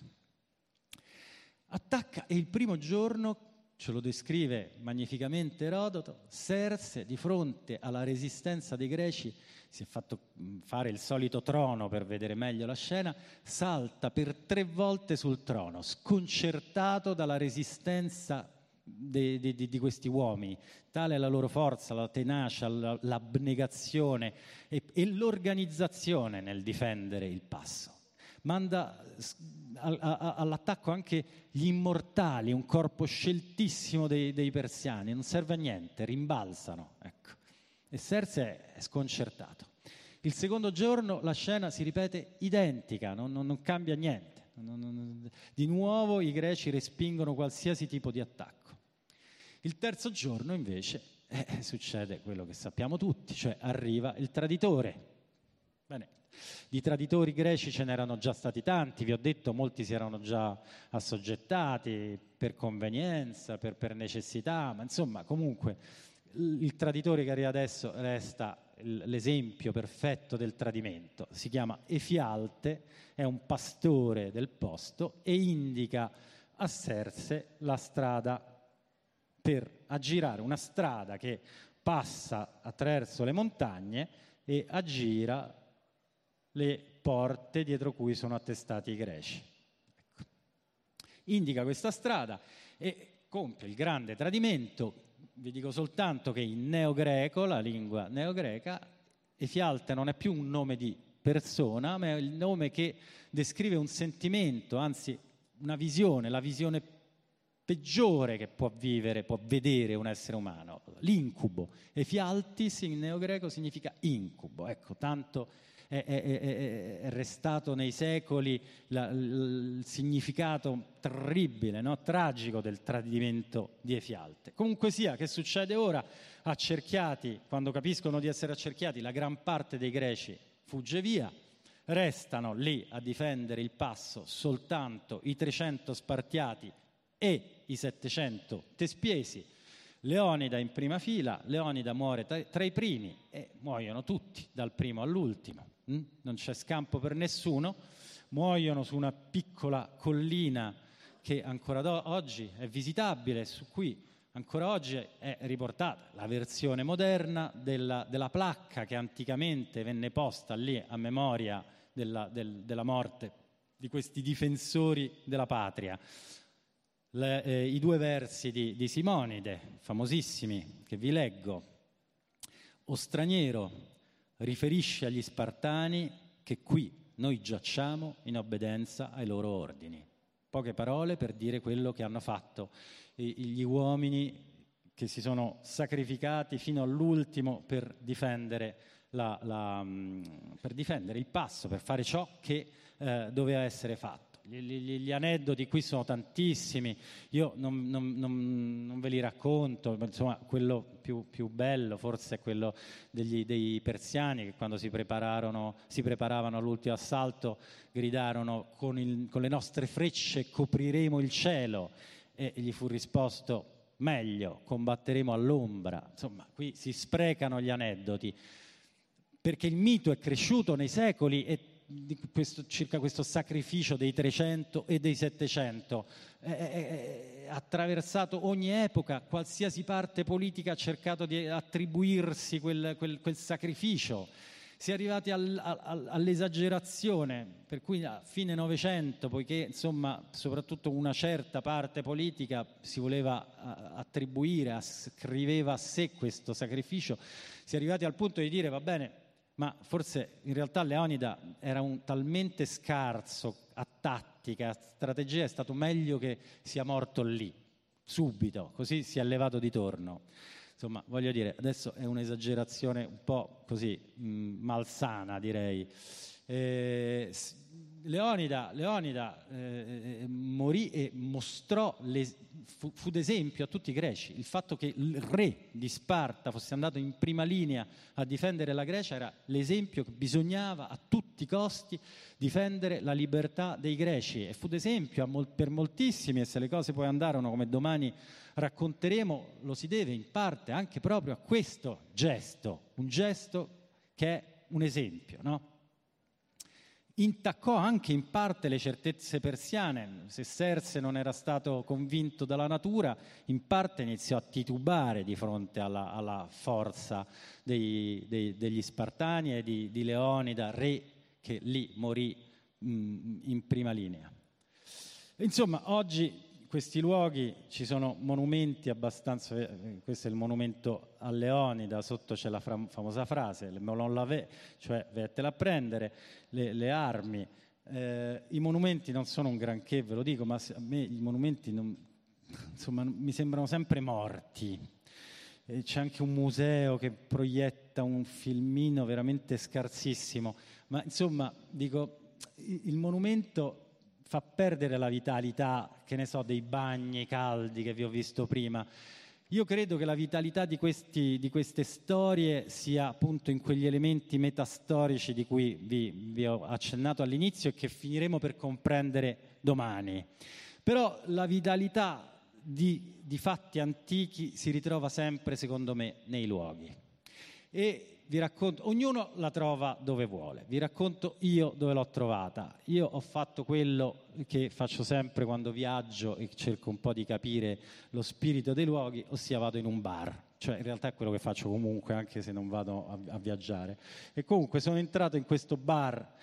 Attacca e il primo giorno, ce lo descrive magnificamente Erodoto, Serse di fronte alla resistenza dei greci si è fatto fare il solito trono per vedere meglio la scena, salta per tre volte sul trono, sconcertato dalla resistenza di, di, di, questi uomini, tale è la loro forza, la tenacia, la, l'abnegazione e, e, l'organizzazione nel difendere il passo. Manda all'attacco anche gli immortali, un corpo sceltissimo dei, dei persiani, non serve a niente, rimbalzano. Ecco. E Serse è sconcertato. Il secondo giorno la scena si ripete identica, non, non, non cambia niente. Non, di nuovo i greci respingono qualsiasi tipo di attacco. Il terzo giorno invece eh, succede quello che sappiamo tutti, cioè arriva il traditore. Bene, di traditori greci ce n'erano già stati tanti, vi ho detto, molti si erano già assoggettati per convenienza, per, per necessità, ma insomma comunque il traditore che arriva adesso resta l'esempio perfetto del tradimento. Si chiama Efialte, è un pastore del posto e indica a Serse la strada per aggirare una strada che passa attraverso le montagne e aggira le porte dietro cui sono attestati i greci. Ecco. Indica questa strada e compie il grande tradimento. Vi dico soltanto che in neogreco, la lingua neogreca, Efialte non è più un nome di persona, ma è il nome che descrive un sentimento, anzi una visione, la visione peggiore che può vivere, può vedere un essere umano, l'incubo. E in neogreco significa incubo, ecco, tanto è, è, è, restato nei secoli la, il significato terribile, no? tragico del tradimento di Efialte. Comunque sia, che succede ora? Accerchiati, quando capiscono di essere accerchiati, la gran parte dei greci fugge via, restano lì a difendere il passo soltanto i 300 spartiati e i 700 tespiesi. Leonida in prima fila, Leonida muore tra i primi e muoiono tutti, dal primo all'ultimo. Mm? Non c'è scampo per nessuno, muoiono su una piccola collina che ancora oggi è visitabile, su cui ancora oggi è riportata la versione moderna della, della placca che anticamente venne posta lì a memoria della, del, della morte di questi difensori della patria le, eh, i due versi di, di Simonide, famosissimi, che vi leggo. O straniero, riferisce agli Spartani che qui noi giacciamo in obbedienza ai loro ordini. Poche parole per dire quello che hanno fatto gli uomini che si sono sacrificati fino all'ultimo per difendere, la, la, mm, per difendere il passo, per fare ciò che eh, doveva essere fatto. Gli, gli, aneddoti qui sono tantissimi, io non, non, non, non ve li racconto, ma insomma quello più, più bello forse è quello degli, dei persiani che quando si, si preparavano all'ultimo assalto gridarono con, il, con le nostre frecce copriremo il cielo. E gli fu risposto meglio, combatteremo all'ombra. Insomma, qui si sprecano gli aneddoti, perché il mito è cresciuto nei secoli e questo, circa questo sacrificio dei 300 e dei 700. È, è, è attraversato ogni epoca, qualsiasi parte politica ha cercato di attribuirsi quel, quel, quel sacrificio. Si è arrivati al, al, all'esagerazione, per cui a fine Novecento, poiché insomma soprattutto una certa parte politica si voleva attribuire, ascriveva a sé questo sacrificio, si è arrivati al punto di dire va bene, ma forse in realtà Leonida era un talmente scarso a tattica, a strategia, è stato meglio che sia morto lì, subito, così si è levato di torno. Insomma, voglio dire, adesso è un'esagerazione un po' così mh, mm, malsana, direi. Eh, Leonida, Leonida eh, morì e mostrò le, fu, fu d'esempio a tutti i greci. Il fatto che il re di Sparta fosse andato in prima linea a difendere la Grecia era l'esempio che bisognava a tutti i costi difendere la libertà dei greci e fu d'esempio per moltissimi e se le cose poi andarono come domani racconteremo, lo si deve in parte anche proprio a questo gesto, un gesto che è un esempio, no? Intaccò anche in parte le certezze persiane. Se Serse non era stato convinto dalla natura, in parte iniziò a titubare di fronte alla, alla forza dei, dei, degli Spartani e di, di, Leonida, re che lì morì mh, in prima linea. Insomma, oggi questi luoghi ci sono monumenti abbastanza, eh, questo è il monumento a Leonida, sotto c'è la famosa frase, le melon lave, cioè vettela a prendere, le, le armi. Eh, I monumenti non sono un granché, ve lo dico, ma a me i monumenti non, insomma, mi sembrano sempre morti. E c'è anche un museo che proietta un filmino veramente scarsissimo, ma insomma, dico, il monumento fa perdere la vitalità, che ne so, dei bagni caldi che vi ho visto prima. Io credo che la vitalità di, questi, di queste storie sia appunto in quegli elementi metastorici di cui vi, vi ho accennato all'inizio e che finiremo per comprendere domani. Però la vitalità di, di fatti antichi si ritrova sempre, secondo me, nei luoghi. E vi racconto, ognuno la trova dove vuole, vi racconto io dove l'ho trovata. Io ho fatto quello che faccio sempre quando viaggio e cerco un po' di capire lo spirito dei luoghi, ossia vado in un bar. Cioè in realtà è quello che faccio comunque anche se non vado a, a viaggiare. E comunque sono entrato in questo bar,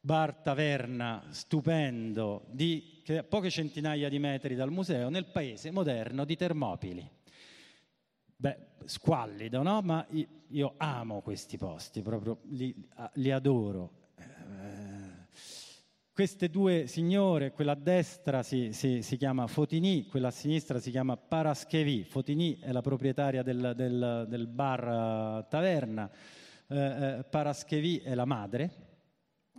bar taverna stupendo, di che poche centinaia di metri dal museo, nel paese moderno di Termopili beh, squallido, no? Ma io amo questi posti, proprio li, li adoro. Eh, queste due signore, quella a destra si, si, si, chiama Fotini, quella a sinistra si chiama Paraschevi. Fotini è la proprietaria del, del, del bar uh, taverna, eh, eh, Paraschevi è la madre.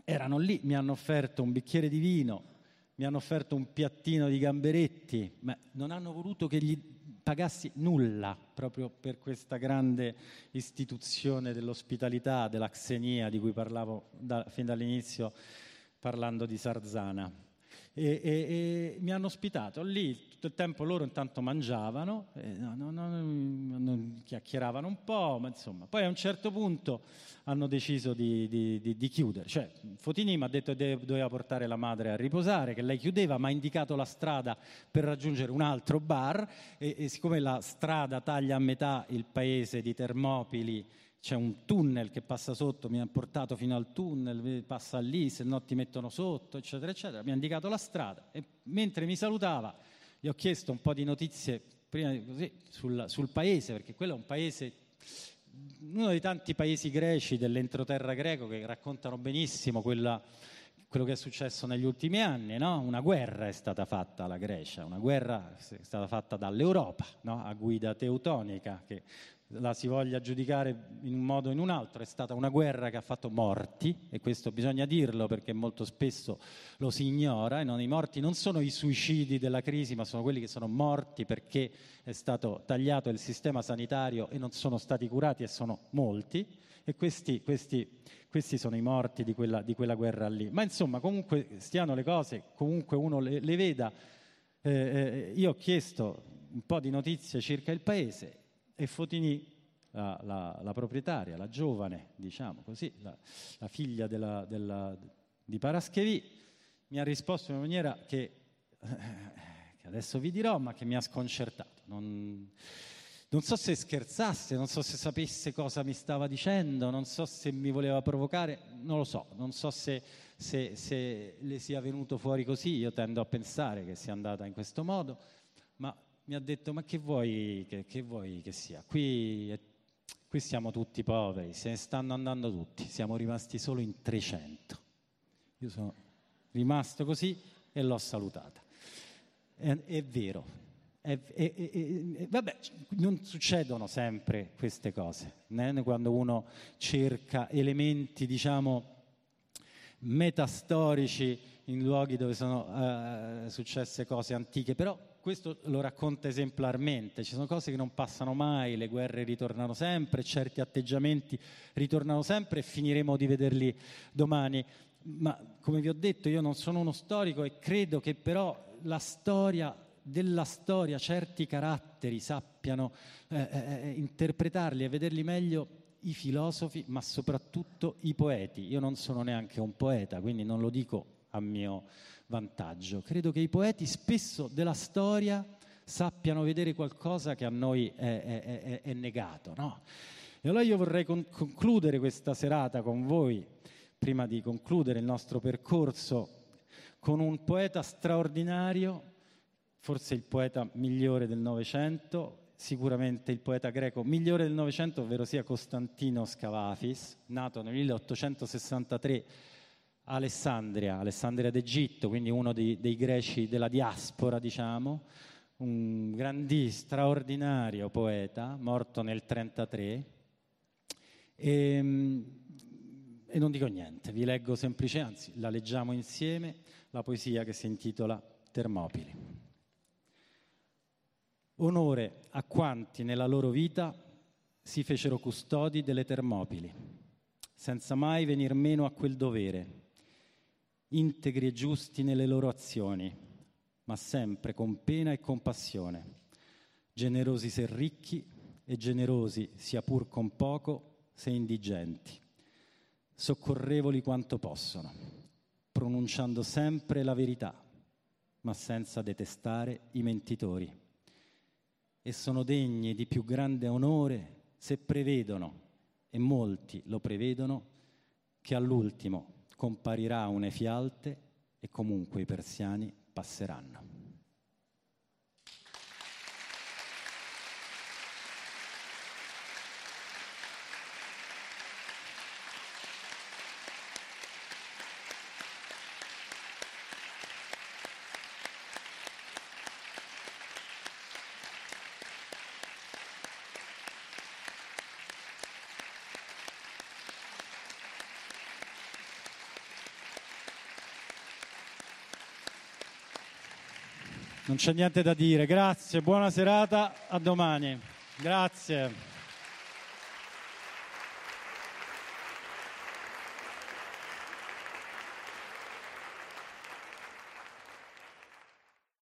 Erano lì, mi hanno offerto un bicchiere di vino, mi hanno offerto un piattino di gamberetti, ma non hanno voluto che gli pagassi nulla proprio per questa grande istituzione dell'ospitalità, della xenia di cui parlavo da, fin dall'inizio parlando di Sarzana e, e, e, mi hanno ospitato. Lì tutto il tempo loro intanto mangiavano no, no, no, chiacchieravano un po' ma insomma poi a un certo punto hanno deciso di, di, di, di chiudere. Cioè Fotini mi ha detto che doveva portare la madre a riposare che lei chiudeva ma ha indicato la strada per raggiungere un altro bar e, e siccome la strada taglia a metà il paese di Termopili c'è un tunnel che passa sotto, mi ha portato fino al tunnel, passa lì, se no ti mettono sotto, eccetera, eccetera. Mi ha indicato la strada e mentre mi salutava gli ho chiesto un po' di notizie prima così sul, sul paese, perché quello è un paese, uno dei tanti paesi greci dell'entroterra greco che raccontano benissimo quella, quello che è successo negli ultimi anni, no? una guerra è stata fatta alla Grecia, una guerra è stata fatta dall'Europa no? a guida teutonica che la si voglia giudicare in un modo o in un altro, è stata una guerra che ha fatto morti, e questo bisogna dirlo perché molto spesso lo si ignora, e non, i morti non sono i suicidi della crisi, ma sono quelli che sono morti perché è stato tagliato il sistema sanitario e non sono stati curati, e sono molti, e questi, questi, questi sono i morti di quella, di quella, guerra lì. Ma insomma, comunque stiano le cose, comunque uno le, le veda. Eh, eh, io ho chiesto un po' di notizie circa il paese e Fotini, la, la, la proprietaria, la giovane, diciamo così, la, la figlia della, della, di Paraschevi, mi ha risposto in una maniera che, che, adesso vi dirò, ma che mi ha sconcertato. Non, non so se scherzasse, non so se sapesse cosa mi stava dicendo, non so se mi voleva provocare, non lo so, non so se, se, se le sia venuto fuori così, io tendo a pensare che sia andata in questo modo, ma mi ha detto ma che vuoi che, che, vuoi che sia? Qui, qui siamo tutti poveri, se ne stanno andando tutti, siamo rimasti solo in 300. Io sono rimasto così e l'ho salutata. È, è vero, è, vabbè, non succedono sempre queste cose, né? quando uno cerca elementi, diciamo, metastorici in luoghi dove sono eh, successe cose antiche, però questo lo racconta esemplarmente, ci sono cose che non passano mai, le guerre ritornano sempre, certi atteggiamenti ritornano sempre e finiremo di vederli domani. Ma come vi ho detto, io non sono uno storico e credo che però la storia della storia certi caratteri sappiano eh, eh, eh interpretarli e vederli meglio i filosofi, ma soprattutto i poeti. Io non sono neanche un poeta, quindi non lo dico a mio vantaggio. Credo che i poeti spesso della storia sappiano vedere qualcosa che a noi è, è, è, è negato. No? E allora io vorrei con- concludere questa serata con voi, prima di concludere il nostro percorso, con un poeta straordinario, forse il poeta migliore del Novecento, sicuramente il poeta greco migliore del Novecento, ovvero sia Costantino Scavafis, nato nel 1863 Alessandria, Alessandria d'Egitto, quindi uno dei, dei greci della diaspora, diciamo, un grandissimo, straordinario poeta, morto nel 1933. E, ehm, e non dico niente, vi leggo semplice, anzi la leggiamo insieme, la poesia che si intitola Termopili. Onore a quanti nella loro vita si fecero custodi delle Termopili, senza mai venir meno a quel dovere integri e giusti nelle loro azioni, ma sempre con pena e compassione, generosi se ricchi e generosi sia pur con poco se indigenti, soccorrevoli quanto possono, pronunciando sempre la verità, ma senza detestare i mentitori. E sono degni di più grande onore se prevedono, e molti lo prevedono, che all'ultimo comparirà une fialte e comunque i persiani passeranno. Non c'è niente da dire. Grazie, buona serata, a domani. Grazie.